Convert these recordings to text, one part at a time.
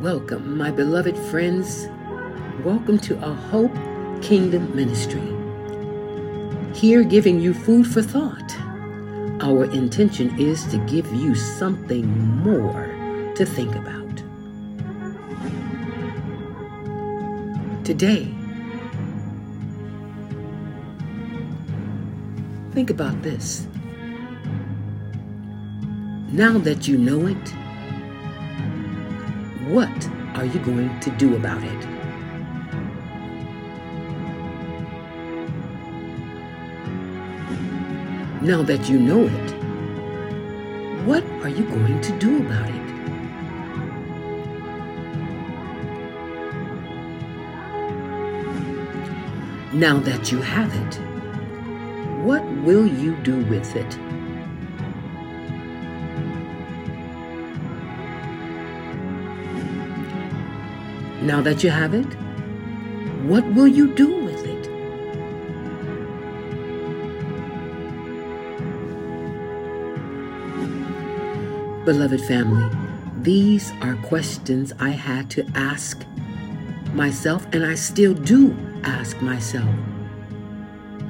Welcome, my beloved friends. Welcome to a Hope Kingdom Ministry. Here, giving you food for thought. Our intention is to give you something more to think about. Today, think about this. Now that you know it, what are you going to do about it? Now that you know it, what are you going to do about it? Now that you have it, what will you do with it? Now that you have it, what will you do with it? Beloved family, these are questions I had to ask myself, and I still do ask myself,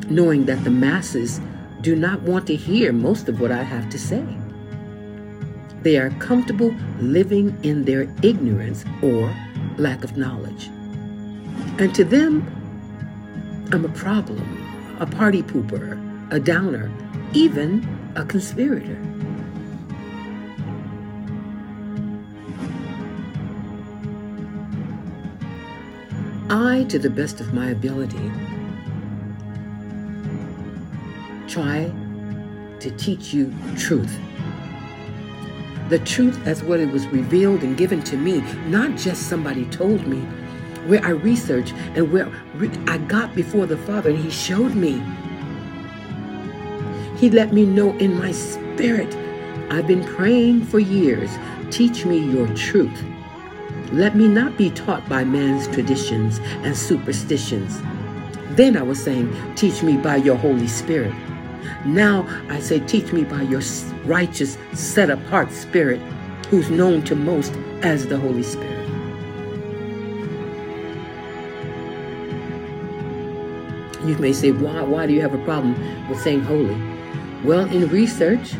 knowing that the masses do not want to hear most of what I have to say. They are comfortable living in their ignorance or lack of knowledge. And to them, I'm a problem, a party pooper, a downer, even a conspirator. I, to the best of my ability, try to teach you truth the truth as what it was revealed and given to me, not just somebody told me, where I researched and where I got before the Father and He showed me. He let me know in my spirit. I've been praying for years. Teach me your truth. Let me not be taught by man's traditions and superstitions. Then I was saying, Teach me by your Holy Spirit. Now I say, teach me by your righteous, set apart spirit, who's known to most as the Holy Spirit. You may say, why, why do you have a problem with saying holy? Well, in research,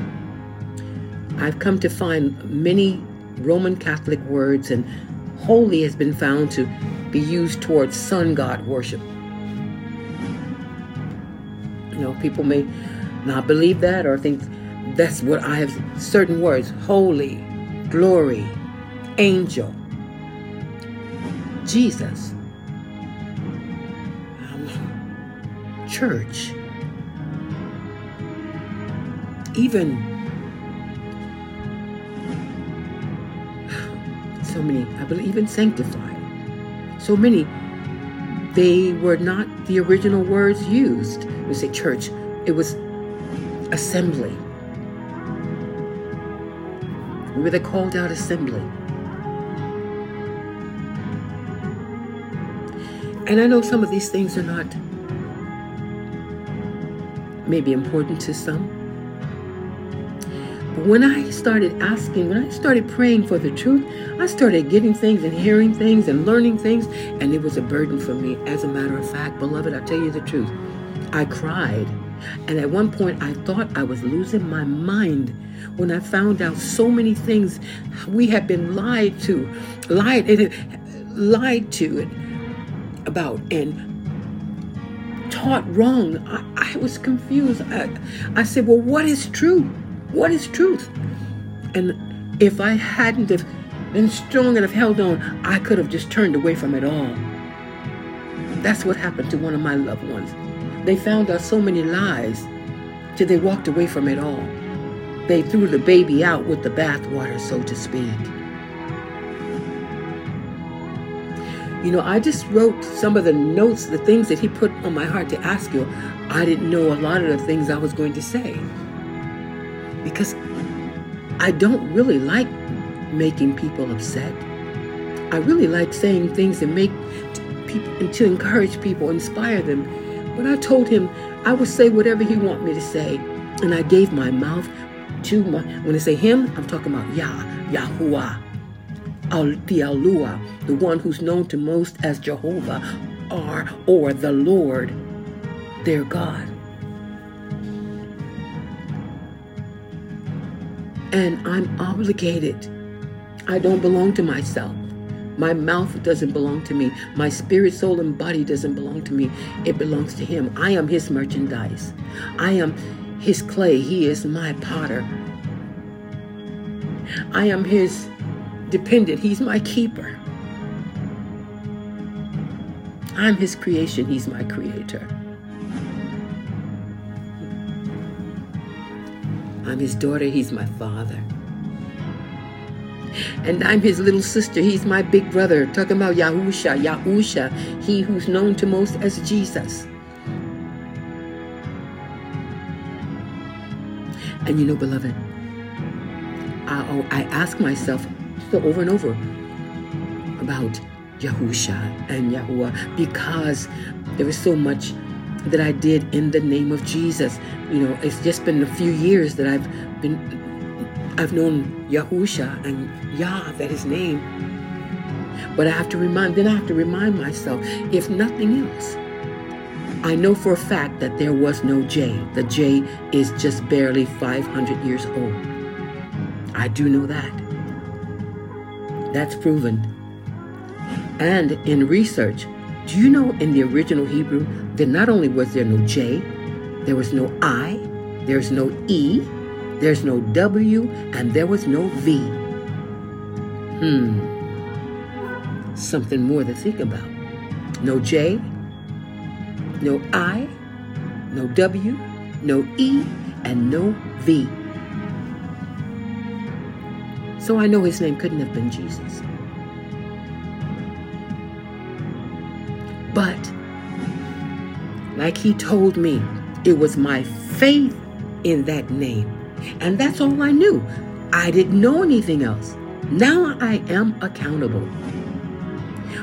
I've come to find many Roman Catholic words, and holy has been found to be used towards sun god worship. You know, people may not believe that or think that's what I have certain words holy, glory, angel, Jesus, um, church, even so many, I believe, even sanctified. So many, they were not the original words used. We say church, it was assembly. We were the called out assembly. And I know some of these things are not maybe important to some. But when I started asking, when I started praying for the truth, I started getting things and hearing things and learning things, and it was a burden for me. As a matter of fact, beloved, I tell you the truth. I cried and at one point, I thought I was losing my mind when I found out so many things we had been lied to, lied and lied to it about, and taught wrong. I, I was confused. I, I said, "Well, what is truth? What is truth?" And if I hadn't have been strong enough, held on, I could have just turned away from it all. That's what happened to one of my loved ones. They found out so many lies till they walked away from it all. They threw the baby out with the bathwater, so to speak. You know, I just wrote some of the notes, the things that he put on my heart to ask you. I didn't know a lot of the things I was going to say. Because I don't really like making people upset. I really like saying things that make people to encourage people, inspire them, but I told him I would say whatever he want me to say. And I gave my mouth to my, when I say him, I'm talking about Yah, Yahuwah. the Alua, the one who's known to most as Jehovah, are or the Lord, their God. And I'm obligated. I don't belong to myself. My mouth doesn't belong to me. My spirit, soul, and body doesn't belong to me. It belongs to Him. I am His merchandise. I am His clay. He is my potter. I am His dependent. He's my keeper. I'm His creation. He's my creator. I'm His daughter. He's my father. And I'm his little sister. He's my big brother. Talking about Yahusha, Yahusha, he who's known to most as Jesus. And you know, beloved, I, oh, I ask myself so over and over about Yahusha and Yahuwah because there was so much that I did in the name of Jesus. You know, it's just been a few years that I've been I've known Yahusha and Yah, that his name. But I have to remind, then I have to remind myself, if nothing else, I know for a fact that there was no J. The J is just barely 500 years old. I do know that. That's proven. And in research, do you know in the original Hebrew that not only was there no J, there was no I, there's no E, there's no W and there was no V. Hmm. Something more to think about. No J, no I, no W, no E, and no V. So I know his name couldn't have been Jesus. But, like he told me, it was my faith in that name and that's all I knew. I didn't know anything else. Now I am accountable.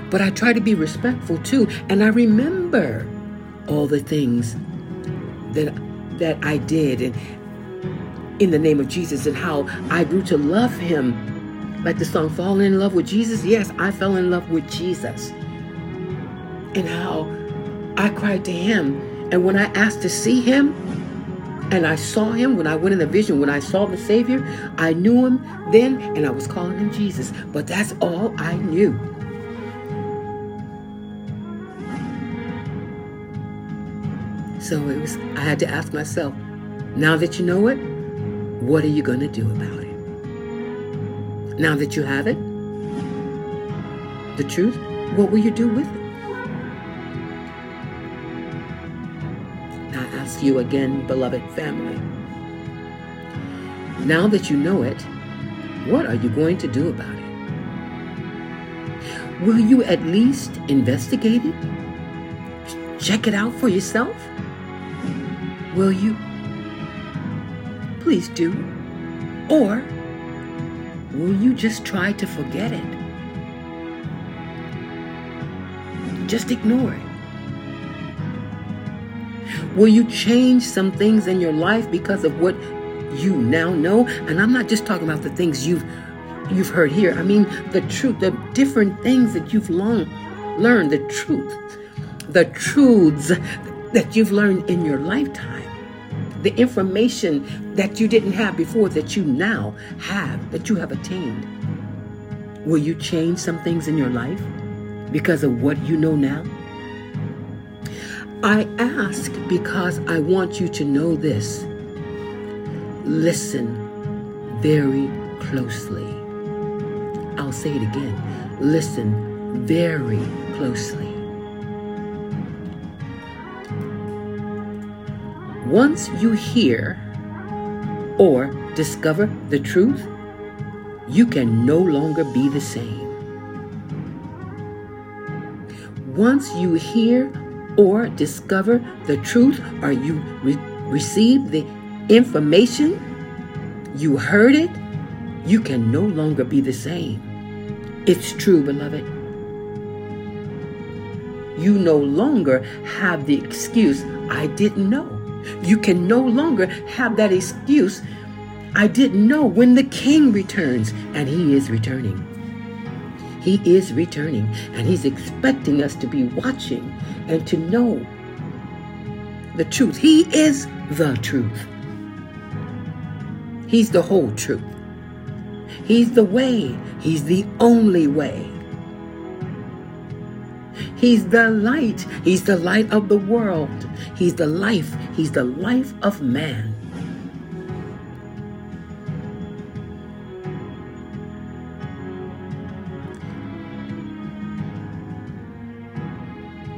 But I try to be respectful too. And I remember all the things that that I did and in the name of Jesus and how I grew to love him. Like the song Fall in Love with Jesus. Yes, I fell in love with Jesus. And how I cried to him. And when I asked to see him, and I saw him when I went in the vision, when I saw the Savior, I knew him then and I was calling him Jesus. But that's all I knew. So it was I had to ask myself, now that you know it, what are you going to do about it? Now that you have it, the truth, what will you do with it? You again, beloved family. Now that you know it, what are you going to do about it? Will you at least investigate it? Check it out for yourself? Will you? Please do. Or will you just try to forget it? Just ignore it. Will you change some things in your life because of what you now know? And I'm not just talking about the things you've you've heard here. I mean the truth, the different things that you've long learned, the truth, the truths that you've learned in your lifetime. The information that you didn't have before that you now have, that you have attained. Will you change some things in your life because of what you know now? I ask because I want you to know this. Listen very closely. I'll say it again. Listen very closely. Once you hear or discover the truth, you can no longer be the same. Once you hear or discover the truth or you re- receive the information, you heard it, you can no longer be the same. It's true, beloved. You no longer have the excuse, I didn't know. You can no longer have that excuse, I didn't know when the king returns, and he is returning. He is returning, and He's expecting us to be watching and to know the truth. He is the truth. He's the whole truth. He's the way. He's the only way. He's the light. He's the light of the world. He's the life. He's the life of man.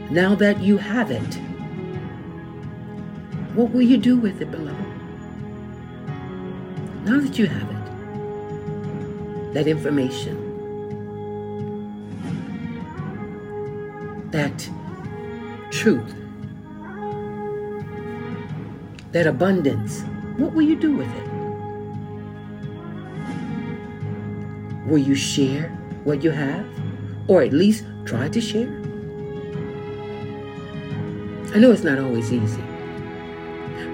Now that you have it, what will you do with it, beloved? Now that you have it, that information, that truth, that abundance, what will you do with it? Will you share what you have? Or at least try to share? I know it's not always easy.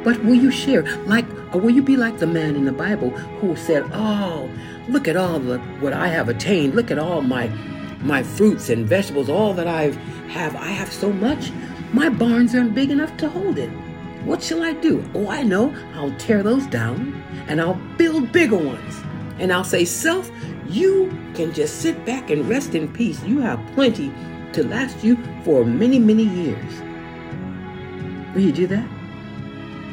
But will you share? Like, or will you be like the man in the Bible who said, Oh, look at all the what I have attained. Look at all my my fruits and vegetables, all that I have. have, I have so much. My barns aren't big enough to hold it. What shall I do? Oh, I know. I'll tear those down and I'll build bigger ones. And I'll say, Self, you can just sit back and rest in peace. You have plenty to last you for many, many years. Will you do that?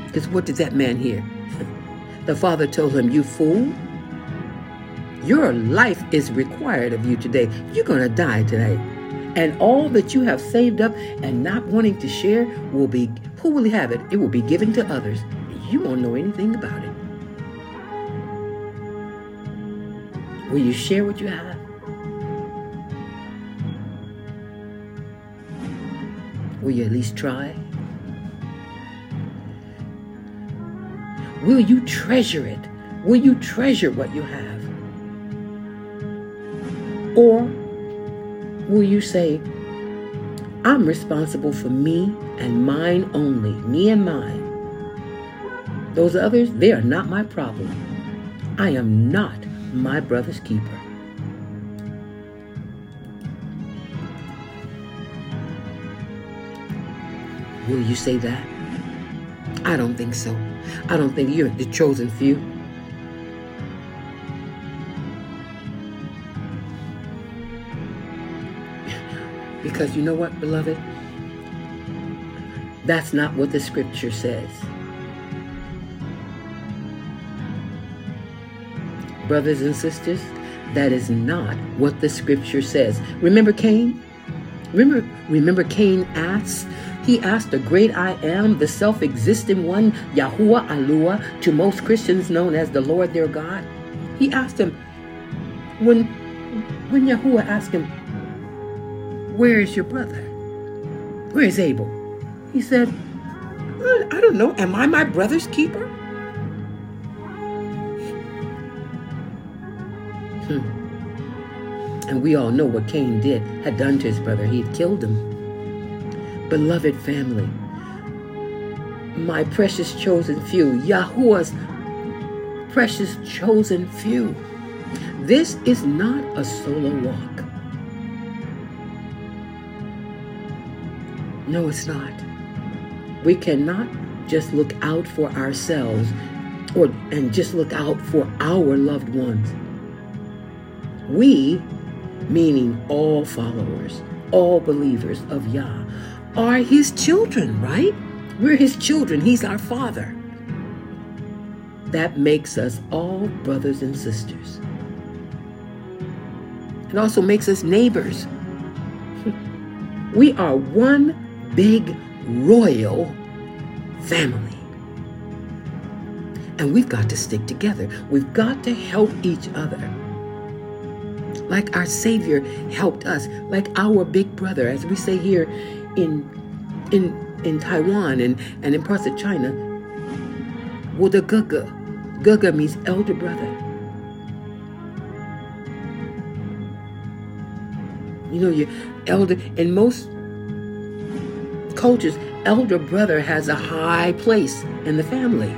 Because what did that man hear? the father told him, You fool, your life is required of you today. You're going to die today. And all that you have saved up and not wanting to share will be, who will have it? It will be given to others. You won't know anything about it. Will you share what you have? Will you at least try? Will you treasure it? Will you treasure what you have? Or will you say, I'm responsible for me and mine only, me and mine? Those others, they are not my problem. I am not my brother's keeper. Will you say that? I don't think so. I don't think you're the chosen few. Because you know what, beloved? That's not what the scripture says. Brothers and sisters, that is not what the scripture says. Remember Cain? Remember, remember Cain asked he asked the great I am, the self existing one, Yahuwah Alua, to most Christians known as the Lord their God. He asked him, when, when Yahuwah asked him, Where is your brother? Where is Abel? He said, I don't know. Am I my brother's keeper? Hmm. And we all know what Cain did, had done to his brother. He had killed him beloved family, my precious chosen few, Yahuwah's precious chosen few. This is not a solo walk. No, it's not. We cannot just look out for ourselves or and just look out for our loved ones. We, meaning all followers, all believers of Yah, are his children, right? We're his children. He's our father. That makes us all brothers and sisters. It also makes us neighbors. we are one big royal family. And we've got to stick together. We've got to help each other. Like our Savior helped us, like our big brother, as we say here in in in Taiwan and, and in parts of China, well the Guga. Guga means elder brother. You know, your elder in most cultures, elder brother has a high place in the family.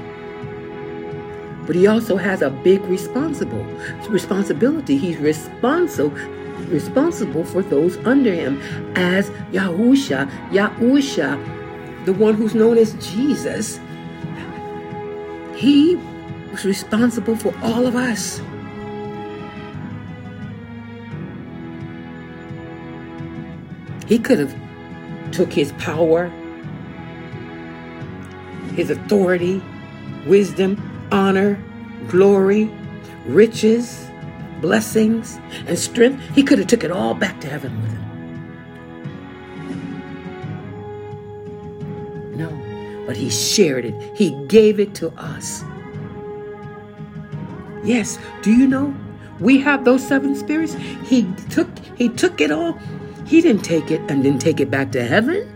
But he also has a big responsible responsibility. He's responsible responsible for those under him as Yahusha, Yahusha, the one who's known as Jesus. He was responsible for all of us. He could have took his power, his authority, wisdom, honor, glory, riches, blessings, and strength. He could have took it all back to heaven with him. No, but he shared it. He gave it to us. Yes, do you know? We have those seven spirits. He took he took it all. He didn't take it and didn't take it back to heaven.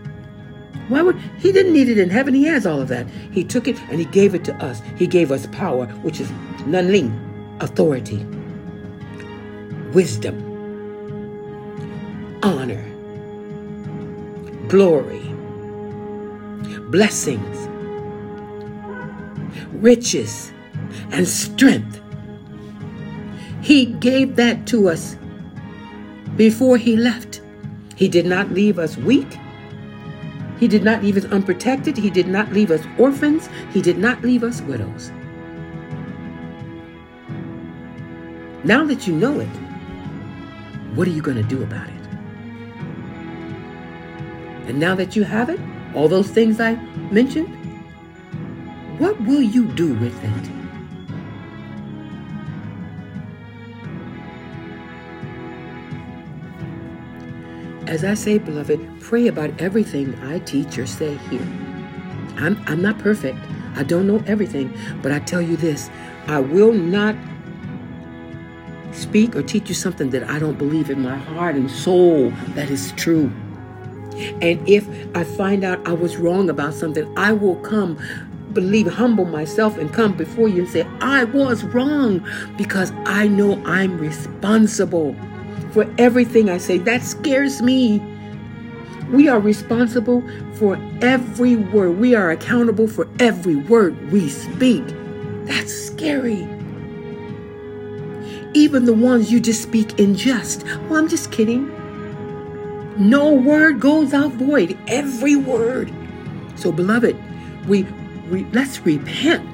Why would he didn't need it in heaven? He has all of that. He took it and he gave it to us. He gave us power, which is nanling, authority, wisdom, honor, glory, blessings, riches, and strength. He gave that to us before he left. He did not leave us weak. He did not leave us unprotected. He did not leave us orphans. He did not leave us widows. Now that you know it, what are you going to do about it? And now that you have it, all those things I mentioned, what will you do with it? As I say, beloved, pray about everything I teach or say here. I'm, I'm not perfect. I don't know everything, but I tell you this I will not speak or teach you something that I don't believe in my heart and soul that is true. And if I find out I was wrong about something, I will come, believe, humble myself, and come before you and say, I was wrong because I know I'm responsible for everything I say. That scares me. We are responsible for every word. We are accountable for every word we speak. That's scary. Even the ones you just speak in jest. Well, I'm just kidding. No word goes out void. Every word. So, beloved, we, we let's repent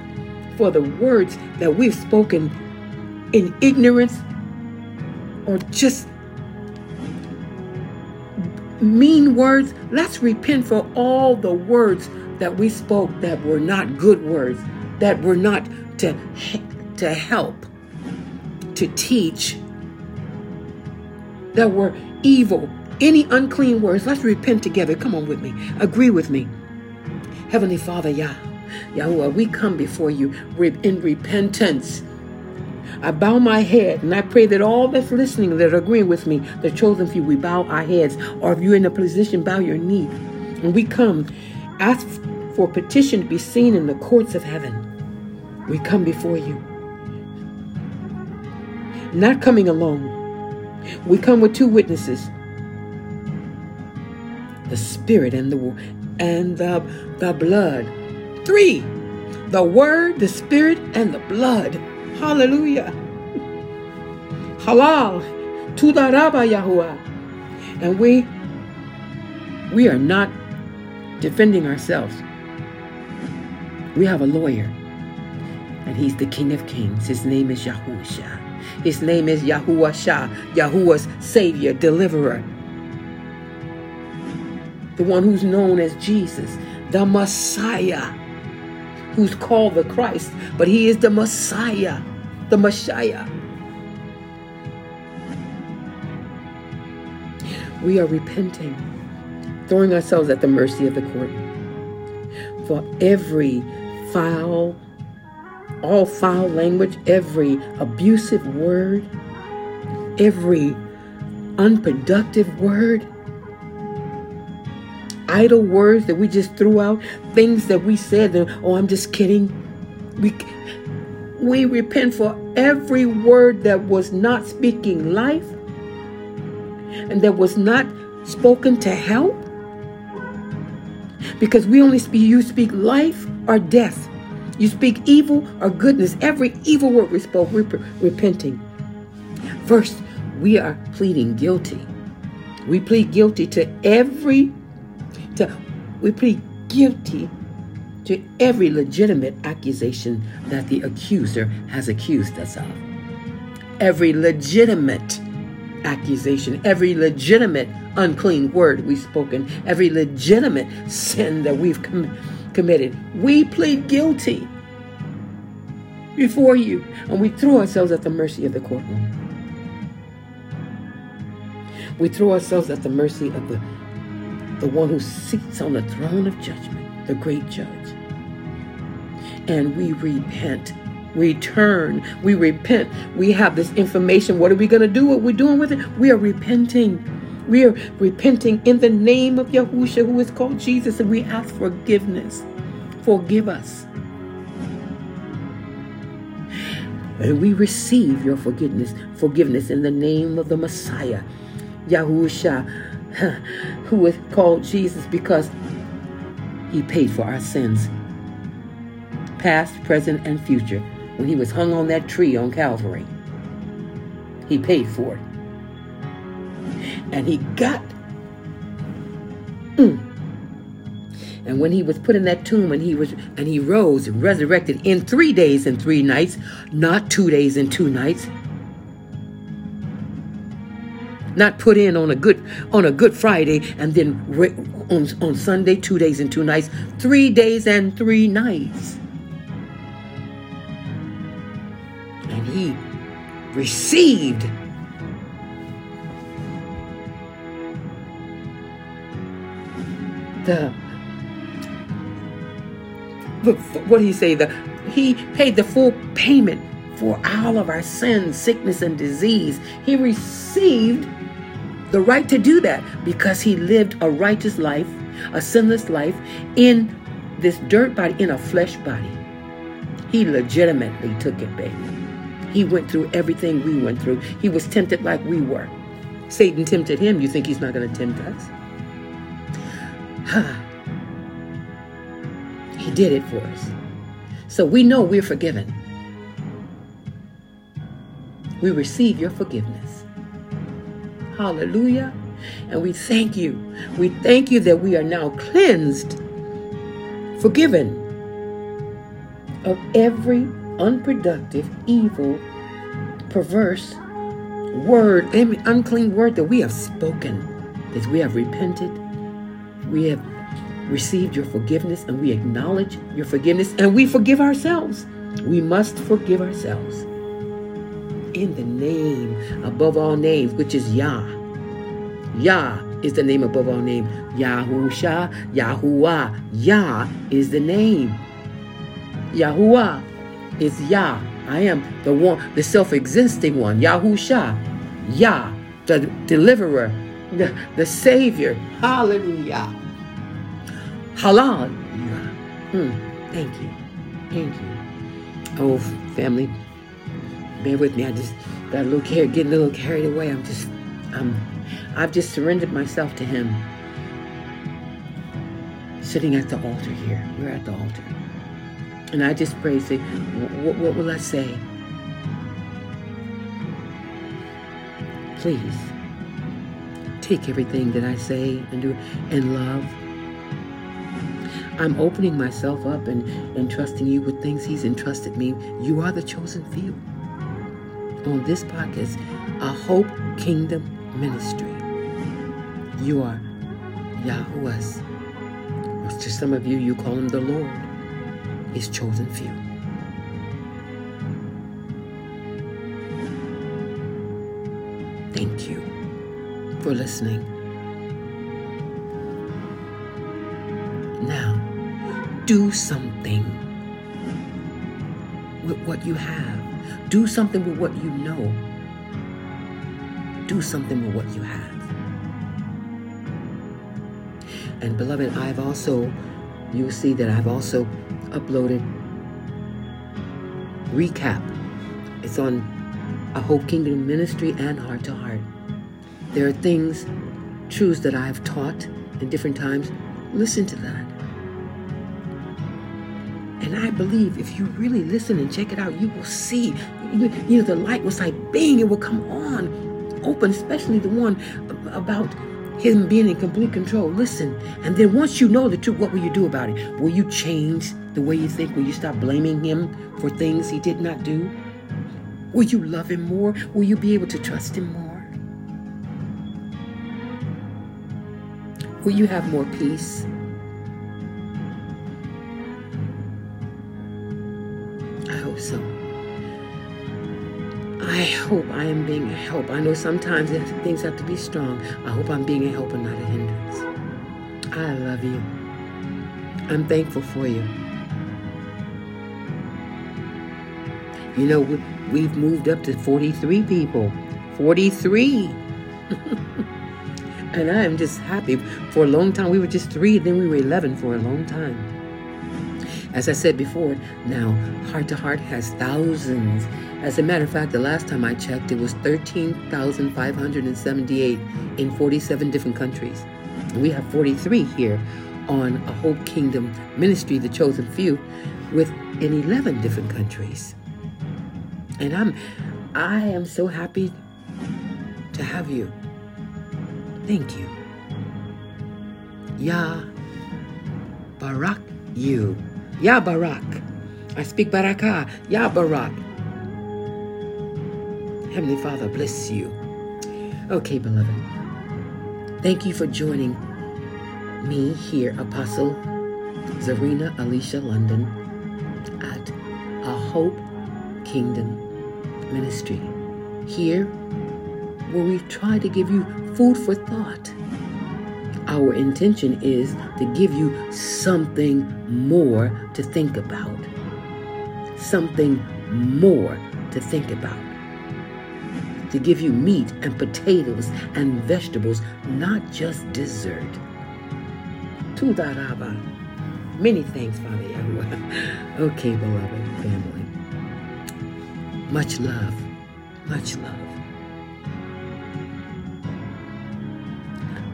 for the words that we've spoken in ignorance or just mean words. Let's repent for all the words that we spoke that were not good words, that were not to, to help, to teach, that were evil. Any unclean words, let's repent together. Come on with me. Agree with me. Heavenly Father, Yah, Yahweh, we come before you in repentance I bow my head and I pray that all that's listening that are agreeing with me, the chosen few, we bow our heads. Or if you're in a position, bow your knee. And we come, ask for petition to be seen in the courts of heaven. We come before you. Not coming alone. We come with two witnesses. The spirit and the and the, the blood. Three. The word, the spirit, and the blood. Hallelujah. Halal. Todah rabah Yahuwah. And we we are not defending ourselves. We have a lawyer. And he's the King of Kings. His name is Yahushua. His name is Yahuwah Shah, Yahuwah's Savior, Deliverer. The one who's known as Jesus, the Messiah who's called the Christ, but he is the Messiah, the Messiah. We are repenting, throwing ourselves at the mercy of the court for every foul, all foul language, every abusive word, every unproductive word, idle words that we just threw out, things that we said, and, oh, I'm just kidding. We, we repent for every word that was not speaking life and that was not spoken to help. Because we only speak, you speak life or death. You speak evil or goodness. Every evil word we spoke, we're repenting. First, we are pleading guilty. We plead guilty to every to we plead guilty to every legitimate accusation that the accuser has accused us of. Every legitimate accusation, every legitimate unclean word we've spoken, every legitimate sin that we've com- committed. We plead guilty before you, and we throw ourselves at the mercy of the courtroom. We throw ourselves at the mercy of the, the one who sits on the throne of judgment, the great judge. And we repent. We turn. We repent. We have this information. What are we going to do? What we're doing with it? We are repenting. We are repenting in the name of Yahusha, who is called Jesus, and we ask forgiveness. Forgive us. And we receive your forgiveness, forgiveness in the name of the Messiah, Yahusha, who is called Jesus because he paid for our sins, past, present, and future. When he was hung on that tree on Calvary, he paid for it. And he got. Mm, and when he was put in that tomb and he was and he rose and resurrected in 3 days and 3 nights, not 2 days and 2 nights. Not put in on a good on a good Friday and then on, on Sunday 2 days and 2 nights, 3 days and 3 nights. And he received the what do you say? The he paid the full payment for all of our sins, sickness, and disease. He received the right to do that because he lived a righteous life, a sinless life in this dirt body, in a flesh body. He legitimately took it, baby. He went through everything we went through. He was tempted like we were. Satan tempted him. You think he's not going to tempt us? He did it for us. So we know we're forgiven. We receive your forgiveness. Hallelujah. And we thank you. We thank you that we are now cleansed, forgiven of every unproductive, evil, perverse word, unclean word that we have spoken, that we have repented, we have received your forgiveness and we acknowledge your forgiveness and we forgive ourselves. We must forgive ourselves. In the name above all names, which is Yah. Yah is the name above all names. Yahusha, Yahuwah. Yah is the name. Yahuwah is Yah. I am the one, the self-existing one. Yahusha. Yah, the deliverer, the, the savior. Hallelujah. Halal. Hmm. Thank you. Thank you. Oh, family, bear with me. I just got a little carried, getting a little carried away. I'm just, I'm, I've just surrendered myself to Him. Sitting at the altar here. We're at the altar. And I just pray, say, what, what will I say? Please take everything that I say and do in love I'm opening myself up and, and trusting you with things He's entrusted me. You are the chosen few. On this podcast, a Hope Kingdom Ministry. You are Yahuwah's. Or to some of you, you call him the Lord, His chosen few. Thank you for listening. Do something with what you have. Do something with what you know. Do something with what you have. And beloved, I've also, you'll see that I've also uploaded recap. It's on a Hope Kingdom Ministry and Heart to Heart. There are things, truths that I've taught in different times. Listen to that. And I believe if you really listen and check it out, you will see, you know, the light was like bing, it will come on. open, especially the one about him being in complete control. Listen, and then once you know the truth, what will you do about it? Will you change the way you think? Will you stop blaming him for things he did not do? Will you love him more? Will you be able to trust him more? Will you have more peace? I hope I am being a help. I know sometimes things have to be strong. I hope I'm being a help and not a hindrance. I love you. I'm thankful for you. You know, we've moved up to 43 people. 43. And I am just happy. For a long time, we were just three, then we were 11 for a long time. As I said before, now Heart to Heart has thousands. As a matter of fact, the last time I checked, it was 13,578 in 47 different countries. We have 43 here on a Hope Kingdom Ministry, the chosen few, with in 11 different countries. And I'm I am so happy to have you. Thank you. Yah Barak you. Yah Barak. I speak Barakah. Yah Barak. Heavenly Father, bless you. Okay, beloved. Thank you for joining me here, Apostle Zarina Alicia London, at A Hope Kingdom Ministry. Here, where we try to give you food for thought. Our intention is to give you something more to think about. Something more to think about. To give you meat and potatoes and vegetables, not just dessert. Todah rabah. Many thanks, Father Yahweh. okay, beloved family. Much love. Much love.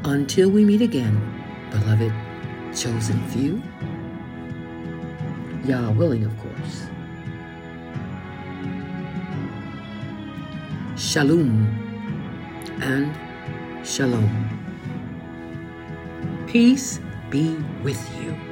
Until we meet again, beloved chosen few, Yah willing, of course. Shalom and Shalom. Peace be with you.